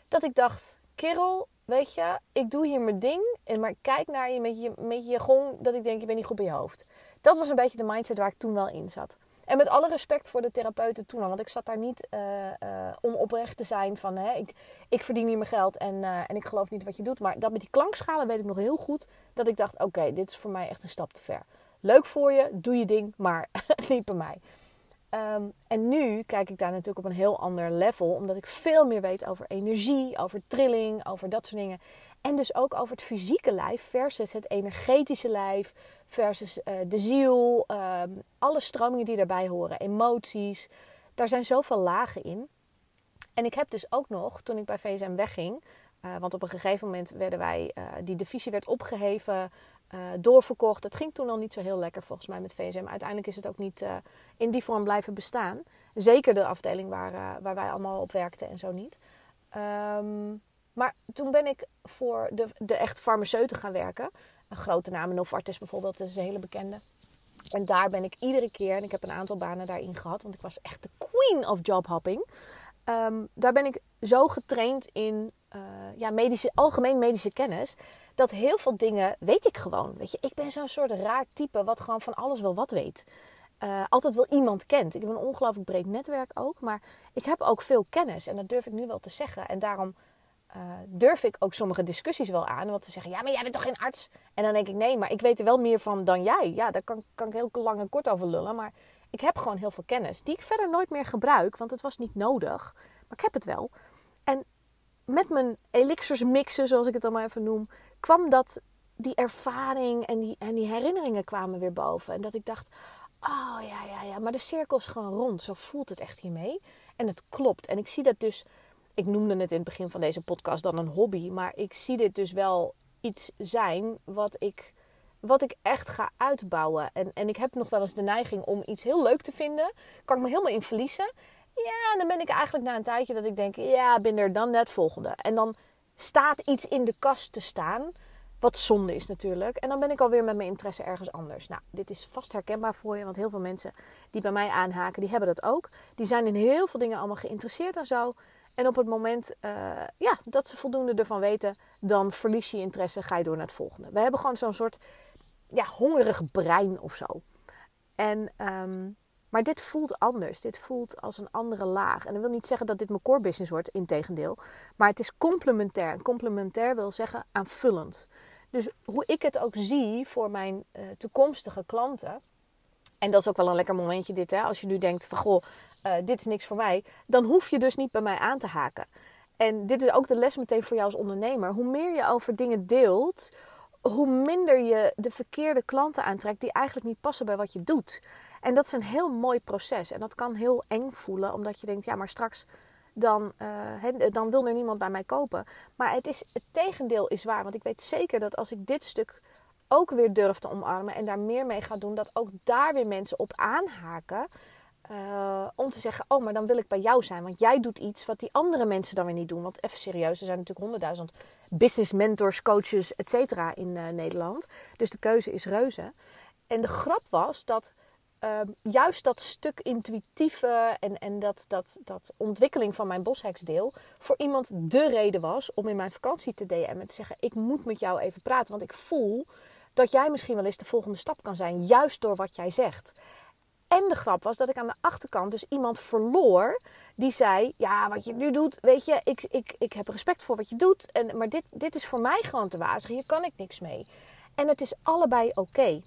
Dat ik dacht, kerel, weet je, ik doe hier mijn ding. Maar kijk naar je met je, met je gong, dat ik denk, je bent niet goed bij je hoofd. Dat was een beetje de mindset waar ik toen wel in zat. En met alle respect voor de therapeuten toen al. Want ik zat daar niet uh, uh, om oprecht te zijn van... Hè, ik, ik verdien niet mijn geld en, en ik geloof niet wat je doet. Maar dat met die klankschalen weet ik nog heel goed. Dat ik dacht, oké, dit is voor mij echt een stap te ver leuk voor je, doe je ding, maar niet bij mij. Um, en nu kijk ik daar natuurlijk op een heel ander level, omdat ik veel meer weet over energie, over trilling, over dat soort dingen. En dus ook over het fysieke lijf versus het energetische lijf, versus uh, de ziel, um, alle stromingen die daarbij horen, emoties. Daar zijn zoveel lagen in. En ik heb dus ook nog, toen ik bij VSM wegging, uh, want op een gegeven moment werden wij, uh, die divisie werd opgeheven uh, doorverkocht. Het ging toen al niet zo heel lekker volgens mij met VSM. Uiteindelijk is het ook niet uh, in die vorm blijven bestaan. Zeker de afdeling waar, uh, waar wij allemaal op werkten en zo niet. Um, maar toen ben ik voor de, de echt farmaceuten gaan werken. Een grote naam, Novartis bijvoorbeeld, dat is een hele bekende. En daar ben ik iedere keer, en ik heb een aantal banen daarin gehad, want ik was echt de queen of jobhopping. Um, daar ben ik zo getraind in ja, medische, algemeen medische kennis dat heel veel dingen weet ik gewoon. Weet je, ik ben zo'n soort raar type wat gewoon van alles wel wat weet. Uh, altijd wel iemand kent. Ik heb een ongelooflijk breed netwerk ook, maar ik heb ook veel kennis en dat durf ik nu wel te zeggen. En daarom uh, durf ik ook sommige discussies wel aan. Want te zeggen, ja, maar jij bent toch geen arts? En dan denk ik, nee, maar ik weet er wel meer van dan jij. Ja, daar kan, kan ik heel lang en kort over lullen. Maar ik heb gewoon heel veel kennis die ik verder nooit meer gebruik, want het was niet nodig. Maar ik heb het wel. En met mijn elixirs mixen, zoals ik het dan maar even noem, kwam dat die ervaring en die, en die herinneringen kwamen weer boven. En dat ik dacht, oh ja, ja, ja, maar de cirkel is gewoon rond. Zo voelt het echt hiermee. En het klopt. En ik zie dat dus, ik noemde het in het begin van deze podcast dan een hobby, maar ik zie dit dus wel iets zijn wat ik, wat ik echt ga uitbouwen. En, en ik heb nog wel eens de neiging om iets heel leuk te vinden. Kan ik me helemaal in verliezen. Ja, dan ben ik eigenlijk na een tijdje dat ik denk, ja, ben er dan net volgende. En dan staat iets in de kast te staan, wat zonde is natuurlijk. En dan ben ik alweer met mijn interesse ergens anders. Nou, dit is vast herkenbaar voor je, want heel veel mensen die bij mij aanhaken, die hebben dat ook. Die zijn in heel veel dingen allemaal geïnteresseerd en zo. En op het moment uh, ja, dat ze voldoende ervan weten, dan verlies je interesse, ga je door naar het volgende. We hebben gewoon zo'n soort ja, hongerig brein of zo. En um, maar dit voelt anders. Dit voelt als een andere laag. En dat wil niet zeggen dat dit mijn core business wordt, integendeel. Maar het is complementair. En complementair wil zeggen aanvullend. Dus hoe ik het ook zie voor mijn uh, toekomstige klanten. En dat is ook wel een lekker momentje dit, hè. Als je nu denkt van, goh, uh, dit is niks voor mij. Dan hoef je dus niet bij mij aan te haken. En dit is ook de les meteen voor jou als ondernemer. Hoe meer je over dingen deelt, hoe minder je de verkeerde klanten aantrekt die eigenlijk niet passen bij wat je doet. En dat is een heel mooi proces. En dat kan heel eng voelen, omdat je denkt, ja, maar straks dan, uh, dan wil er niemand bij mij kopen. Maar het, is, het tegendeel is waar. Want ik weet zeker dat als ik dit stuk ook weer durf te omarmen en daar meer mee ga doen, dat ook daar weer mensen op aanhaken. Uh, om te zeggen, oh, maar dan wil ik bij jou zijn. Want jij doet iets wat die andere mensen dan weer niet doen. Want even serieus, er zijn natuurlijk honderdduizend business mentors, coaches, et cetera in uh, Nederland. Dus de keuze is reuze. En de grap was dat Ehm, juist dat stuk intuïtieve en, en dat, dat, dat ontwikkeling van mijn bosheksdeel voor iemand de reden was om in mijn vakantie te DM'en en te zeggen: Ik moet met jou even praten, want ik voel dat jij misschien wel eens de volgende stap kan zijn, juist door wat jij zegt. En de grap was dat ik aan de achterkant dus iemand verloor die zei: Ja, wat je nu doet, weet je, ik, ik, ik heb respect voor wat je doet, en, maar dit, dit is voor mij gewoon te wazig, hier kan ik niks mee. En het is allebei oké.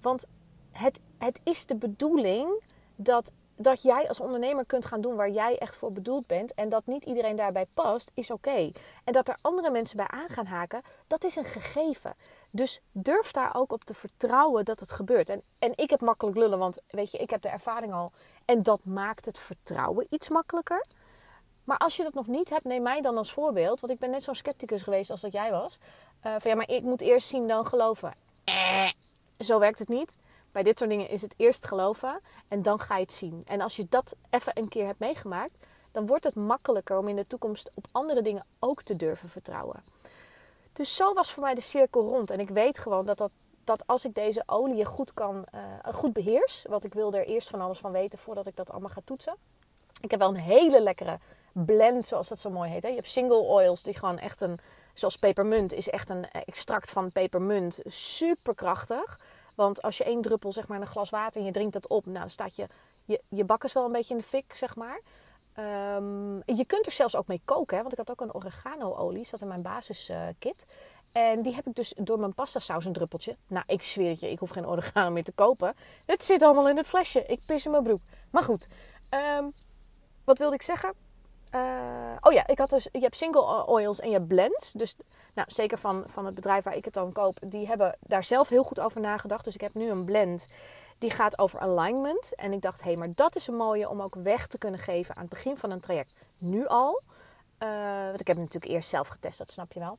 Want het, het is de bedoeling dat, dat jij als ondernemer kunt gaan doen waar jij echt voor bedoeld bent. En dat niet iedereen daarbij past, is oké. En dat er andere mensen bij aan gaan haken, dat is een gegeven. Dus durf daar ook op te vertrouwen dat het gebeurt. En, en ik heb makkelijk lullen, want weet je, ik heb de ervaring al. En dat maakt het vertrouwen iets makkelijker. Maar als je dat nog niet hebt, neem mij dan als voorbeeld. Want ik ben net zo'n scepticus geweest als dat jij was. Uh, van ja, maar ik moet eerst zien dan geloven. Eh, zo werkt het niet. Bij dit soort dingen is het eerst geloven en dan ga je het zien. En als je dat even een keer hebt meegemaakt, dan wordt het makkelijker om in de toekomst op andere dingen ook te durven vertrouwen. Dus zo was voor mij de cirkel rond. En ik weet gewoon dat, dat, dat als ik deze olie goed, kan, uh, goed beheers, want ik wil er eerst van alles van weten voordat ik dat allemaal ga toetsen. Ik heb wel een hele lekkere blend, zoals dat zo mooi heet. Hè? Je hebt single oils die gewoon echt een, zoals pepermunt, is echt een extract van pepermunt. Super krachtig. Want als je één druppel zeg maar, in een glas water en je drinkt dat op, nou, dan staat je, je, je bakkes wel een beetje in de fik, zeg maar. Um, je kunt er zelfs ook mee koken, hè? want ik had ook een oregano-olie, zat in mijn basiskit. en die heb ik dus door mijn pasta saus een druppeltje. Nou, ik zweer het je, ik hoef geen oregano meer te kopen. Het zit allemaal in het flesje. Ik pis in mijn broek. Maar goed, um, wat wilde ik zeggen? Uh, oh ja, ik had dus, je hebt single oils en je hebt blends. Dus nou, zeker van, van het bedrijf waar ik het dan koop, die hebben daar zelf heel goed over nagedacht. Dus ik heb nu een blend die gaat over alignment. En ik dacht, hé, hey, maar dat is een mooie om ook weg te kunnen geven aan het begin van een traject. Nu al. Uh, want ik heb natuurlijk eerst zelf getest, dat snap je wel.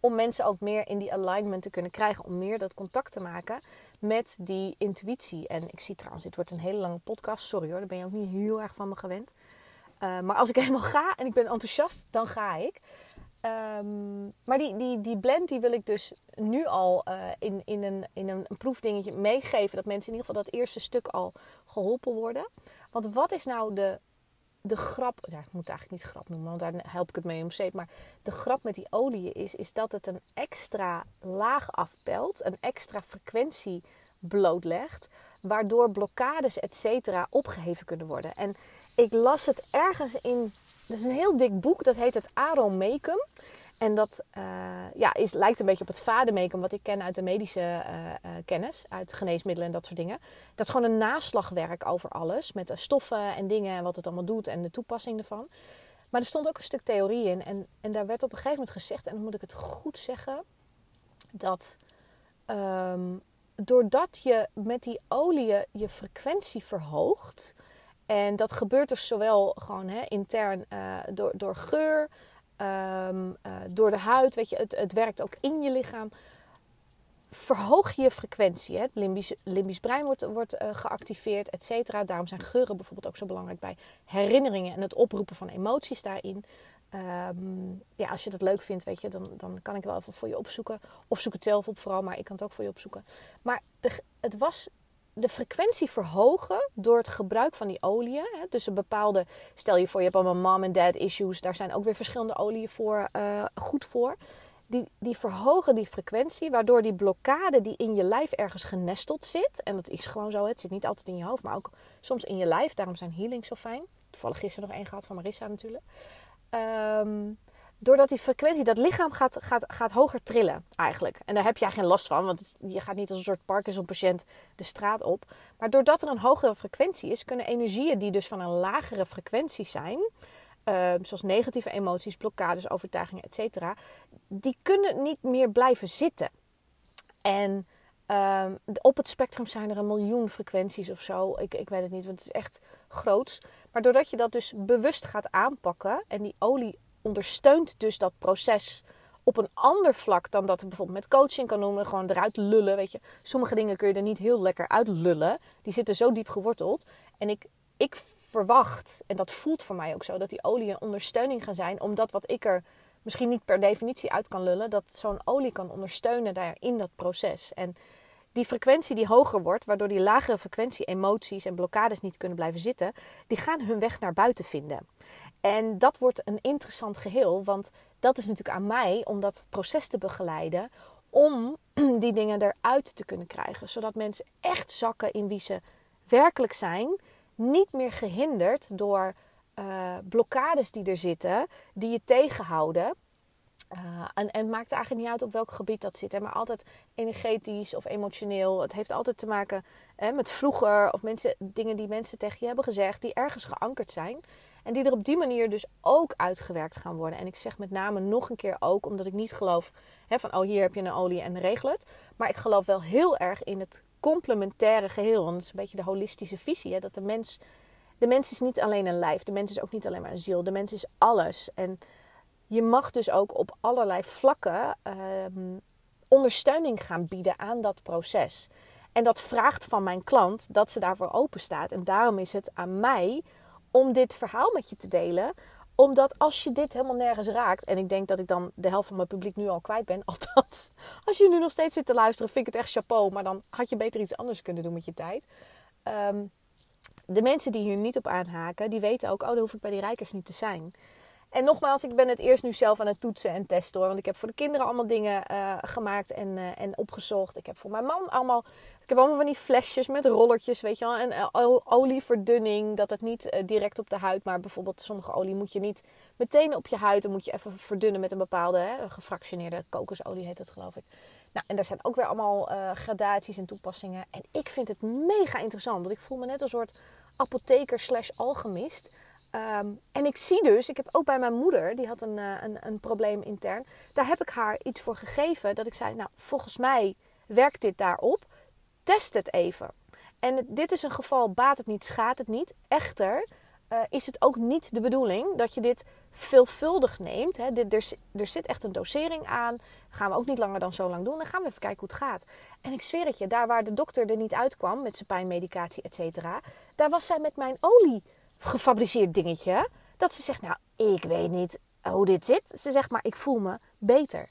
Om mensen ook meer in die alignment te kunnen krijgen. Om meer dat contact te maken met die intuïtie. En ik zie trouwens, dit wordt een hele lange podcast. Sorry hoor, daar ben je ook niet heel erg van me gewend. Uh, maar als ik helemaal ga en ik ben enthousiast, dan ga ik. Um, maar die, die, die blend die wil ik dus nu al uh, in, in, een, in een, proefdingetje meegeven. Dat mensen in ieder geval dat eerste stuk al geholpen worden. Want wat is nou de, de grap... Ja, ik moet eigenlijk niet grap noemen, want daar help ik het mee om zeep. Maar de grap met die olie is, is dat het een extra laag afpelt. Een extra frequentie blootlegt. Waardoor blokkades, et cetera, opgeheven kunnen worden. En ik las het ergens in. Dat is een heel dik boek, dat heet het Aromacum. En dat uh, ja, is, lijkt een beetje op het vademecum wat ik ken uit de medische uh, uh, kennis, uit geneesmiddelen en dat soort dingen. Dat is gewoon een naslagwerk over alles, met stoffen en dingen en wat het allemaal doet en de toepassing ervan. Maar er stond ook een stuk theorie in. En, en daar werd op een gegeven moment gezegd, en dan moet ik het goed zeggen, dat ehm, doordat je met die olie je frequentie verhoogt, en dat gebeurt dus zowel gewoon hè, intern uh, door, door geur, um, uh, door de huid, weet je, het, het werkt ook in je lichaam. Verhoog je frequentie. Hè? Het limbisch, brein wordt, wordt uh, geactiveerd, et cetera. Daarom zijn geuren bijvoorbeeld ook zo belangrijk bij herinneringen en het oproepen van emoties daarin. Um, ja, als je dat leuk vindt, weet je, dan, dan kan ik wel even voor je opzoeken. Of zoek het zelf op vooral, maar ik kan het ook voor je opzoeken. Maar de, het was de frequentie verhogen door het gebruik van die oliën. Dus een bepaalde, stel je voor, je hebt allemaal mom en dad issues. Daar zijn ook weer verschillende oliën voor, uh, goed voor. Die, die verhogen die frequentie, waardoor die blokkade die in je lijf ergens genesteld zit. En dat is gewoon zo, het zit niet altijd in je hoofd, maar ook soms in je lijf. Daarom zijn healings zo fijn. Toevallig gisteren nog één gehad van Marissa natuurlijk. Um, doordat die frequentie, dat lichaam gaat, gaat, gaat hoger trillen eigenlijk. En daar heb je geen last van, want je gaat niet als een soort Parkinson-patiënt de straat op. Maar doordat er een hogere frequentie is, kunnen energieën die dus van een lagere frequentie zijn, uh, zoals negatieve emoties, blokkades, overtuigingen, etc., die kunnen niet meer blijven zitten. En uh, op het spectrum zijn er een miljoen frequenties of zo. Ik, ik weet het niet, want het is echt groots. Maar doordat je dat dus bewust gaat aanpakken en die olie ondersteunt dus dat proces op een ander vlak dan dat ik bijvoorbeeld met coaching kan noemen. Gewoon eruit lullen, weet je. Sommige dingen kun je er niet heel lekker uit lullen. Die zitten zo diep geworteld. En ik, ik verwacht, en dat voelt voor mij ook zo, dat die olie een ondersteuning gaan zijn. Omdat wat ik er misschien niet per definitie uit kan lullen, dat zo'n olie kan ondersteunen daar in dat proces. En die frequentie die hoger wordt, waardoor die lagere frequentie emoties en blokkades niet kunnen blijven zitten, die gaan hun weg naar buiten vinden. En dat wordt een interessant geheel, want dat is natuurlijk aan mij om dat proces te begeleiden, om die dingen eruit te kunnen krijgen, zodat mensen echt zakken in wie ze werkelijk zijn, niet meer gehinderd door uh, blokkades die er zitten, die je tegenhouden. Uh, en, en het maakt eigenlijk niet uit op welk gebied dat zit. Hè, maar altijd energetisch of emotioneel. Het heeft altijd te maken hè, met vroeger of mensen, dingen die mensen tegen je hebben gezegd, die ergens geankerd zijn. En die er op die manier dus ook uitgewerkt gaan worden. En ik zeg met name nog een keer ook, omdat ik niet geloof hè, van oh hier heb je een olie en regel het. Maar ik geloof wel heel erg in het complementaire geheel. Want het is een beetje de holistische visie. Hè, dat de mens, de mens is niet alleen een lijf. De mens is ook niet alleen maar een ziel. De mens is alles. En je mag dus ook op allerlei vlakken um, ondersteuning gaan bieden aan dat proces. En dat vraagt van mijn klant dat ze daarvoor open staat. En daarom is het aan mij om dit verhaal met je te delen. Omdat als je dit helemaal nergens raakt, en ik denk dat ik dan de helft van mijn publiek nu al kwijt ben, althans, als je nu nog steeds zit te luisteren, vind ik het echt chapeau. Maar dan had je beter iets anders kunnen doen met je tijd. Um, de mensen die hier niet op aanhaken, die weten ook, oh, dan hoef ik bij die rijkers niet te zijn. En nogmaals, ik ben het eerst nu zelf aan het toetsen en testen hoor. Want ik heb voor de kinderen allemaal dingen uh, gemaakt en, uh, en opgezocht. Ik heb voor mijn man allemaal ik heb allemaal van die flesjes met rollertjes, weet je wel. En uh, olieverdunning, dat het niet direct op de huid, maar bijvoorbeeld sommige olie moet je niet meteen op je huid. Dan moet je even verdunnen met een bepaalde hè, gefractioneerde kokosolie, heet het geloof ik. Nou, en daar zijn ook weer allemaal gradaties en toepassingen. En ik vind het mega interessant, want ik voel me net een soort apotheker slash alchemist. Um, en ik zie dus, ik heb ook bij mijn moeder, die had een, een, een probleem intern. Daar heb ik haar iets voor gegeven. Dat ik zei, nou, volgens mij werkt dit daarop test het even. En dit is een geval, baat het niet, schaadt het niet. Echter uh, is het ook niet de bedoeling dat je dit veelvuldig neemt. Hè. Dit, er, er, zit echt een dosering aan. gaan we ook niet langer dan zo lang doen. Dan gaan we even kijken hoe het gaat. En ik zweer het je, daar waar de dokter er niet uitkwam met zijn pijnmedicatie, et cetera. Daar was zij met mijn olie gefabriceerd dingetje. Dat ze zegt, nou, ik weet niet hoe dit zit. Ze zegt, maar ik voel me beter.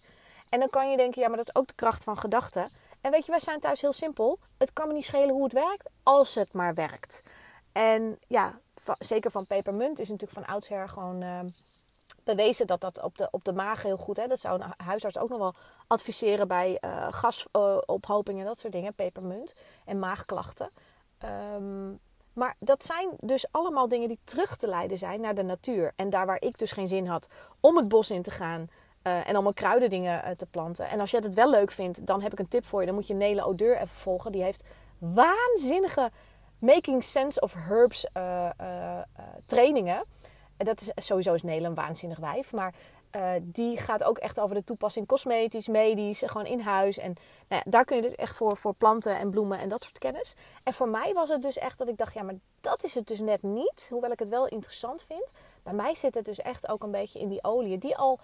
En dan kan je denken, ja, maar dat is ook de kracht van gedachten. En weet je, wij zijn thuis heel simpel. Het kan me niet schelen hoe het werkt, als het maar werkt. En ja, zeker van pepermunt is natuurlijk van oudsher gewoon uh, bewezen dat dat op de, op de maag heel goed is. Dat zou een huisarts ook nog wel adviseren bij uh, gasophoping en dat soort dingen, pepermunt en maagklachten. Um, maar dat zijn dus allemaal dingen die terug te leiden zijn naar de natuur. En daar waar ik dus geen zin had om het bos in te gaan, uh, en allemaal kruidendingen uh, te planten. En als je het wel leuk vindt, dan heb ik een tip voor je. Dan moet je Nele Odeur even volgen. Die heeft waanzinnige making sense of herbs uh, trainingen. dat is sowieso is Nelen een waanzinnig wijf. Maar uh, die gaat ook echt over de toepassing cosmetisch, medisch, gewoon in huis. En nou ja, daar kun je dus echt voor, voor planten en bloemen en dat soort kennis. En voor mij was het dus echt dat ik dacht, ja, maar dat is het dus net niet. Hoewel ik het wel interessant vind. Bij mij zit het dus echt ook een beetje in die olie. Die al,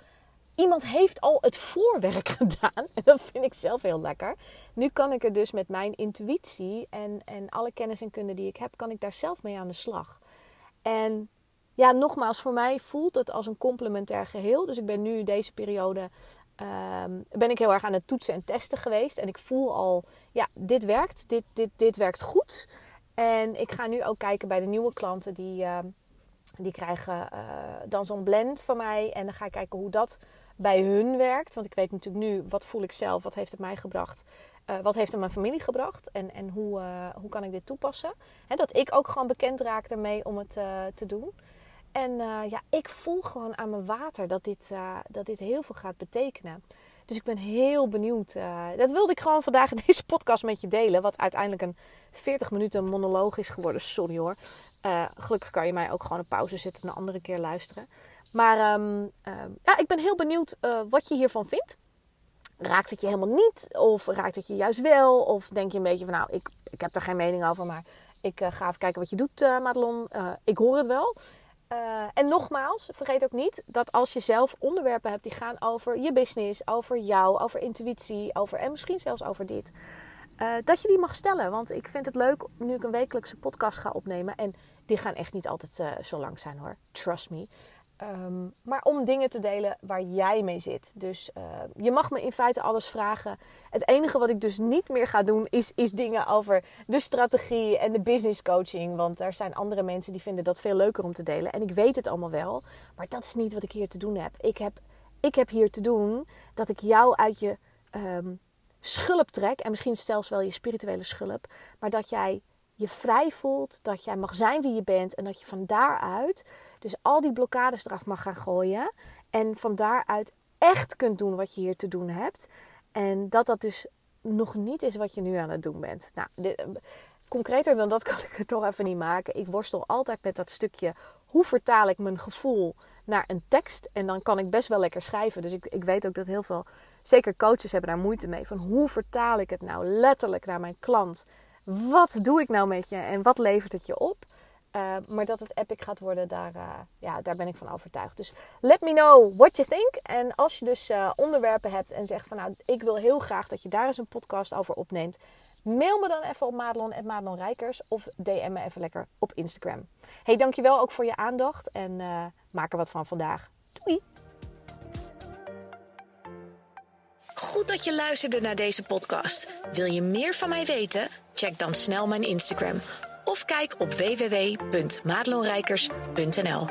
iemand heeft al het voorwerk gedaan. En dat vind ik zelf heel lekker. Nu kan ik er dus met mijn intuïtie en, en alle kennis en kunde die ik heb, kan ik daar zelf mee aan de slag. En ja, nogmaals, voor mij voelt het als een complementair geheel. Dus ik ben nu deze periode ehm, ben ik heel erg aan het toetsen en testen geweest. En ik voel al, ja, dit werkt. Dit, dit, dit werkt goed. En ik ga nu ook kijken bij de nieuwe klanten die, uh, die krijgen uh, dan zo'n blend van mij. En dan ga ik kijken hoe dat bij hun werkt. Want ik weet natuurlijk nu, wat voel ik zelf? Wat heeft het mij gebracht? Uh, wat heeft het mijn familie gebracht? En, en hoe, uh, hoe kan ik dit toepassen? He, dat ik ook gewoon bekend raak ermee om het te doen. En uh, ja, ik voel gewoon aan mijn water dat dit, uh, dat dit heel veel gaat betekenen. Dus ik ben heel benieuwd. Uh, dat wilde ik gewoon vandaag in deze podcast met je delen. Wat uiteindelijk een 40 minuten monoloog is geworden. Sorry hoor. gelukkig kan je mij ook gewoon een pauze zetten en een andere keer luisteren. Maar um, ja, ik ben heel benieuwd wat je hiervan vindt. Raakt het je helemaal niet? Of raakt het je juist wel? Of denk je een beetje van nou, ik, ik heb er geen mening over. Maar ik ga even kijken wat je doet, Madelon. ik hoor het wel. Uh, en nogmaals, vergeet ook niet dat als je zelf onderwerpen hebt die gaan over je business, over jou, over intuïtie, over en misschien zelfs over dit, uh, dat je die mag stellen. Want ik vind het leuk nu ik een wekelijkse podcast ga opnemen. En die gaan echt niet altijd uh, zo lang zijn hoor. Trust me. Um, maar om dingen te delen waar jij mee zit. Dus uh, je mag me in feite alles vragen. Het enige wat ik dus niet meer ga doen is, is dingen over de strategie en de business coaching. Want er zijn andere mensen die vinden dat veel leuker om te delen. En ik weet het allemaal wel. Maar dat is niet wat ik hier te doen heb. Ik heb, ik heb hier te doen dat ik jou uit je um, schulp trek. En misschien zelfs wel je spirituele schulp. Maar dat jij je vrij voelt, dat jij mag zijn wie je bent en dat je van daaruit dus al die blokkades eraf mag gaan gooien en van daaruit echt kunt doen wat je hier te doen hebt. En dat dat dus nog niet is wat je nu aan het doen bent. Nou, concreter dan dat kan ik het toch even niet maken. Ik worstel altijd met dat stukje hoe vertaal ik mijn gevoel naar een tekst. En dan kan ik best wel lekker schrijven. Dus ik, ik weet ook dat heel veel, zeker coaches hebben daar moeite mee. Van hoe vertaal ik het nou letterlijk naar mijn klant? wat doe ik nou met je en wat levert het je op? Uh, maar dat het epic gaat worden, daar, uh, ja, daar ben ik van overtuigd. Dus let me know what you think. En als je dus uh, onderwerpen hebt en zegt van nou, ik wil heel graag dat je daar eens een podcast over opneemt. Mail me dan even op Madelon Madelon Rijkers of DM me even lekker op Instagram. Hey, dankjewel ook voor je aandacht en maak er wat van vandaag. Doei! Goed dat je luisterde naar deze podcast. Wil je meer van mij weten? Check dan snel mijn Instagram of kijk op www.madelonrijkers.nl.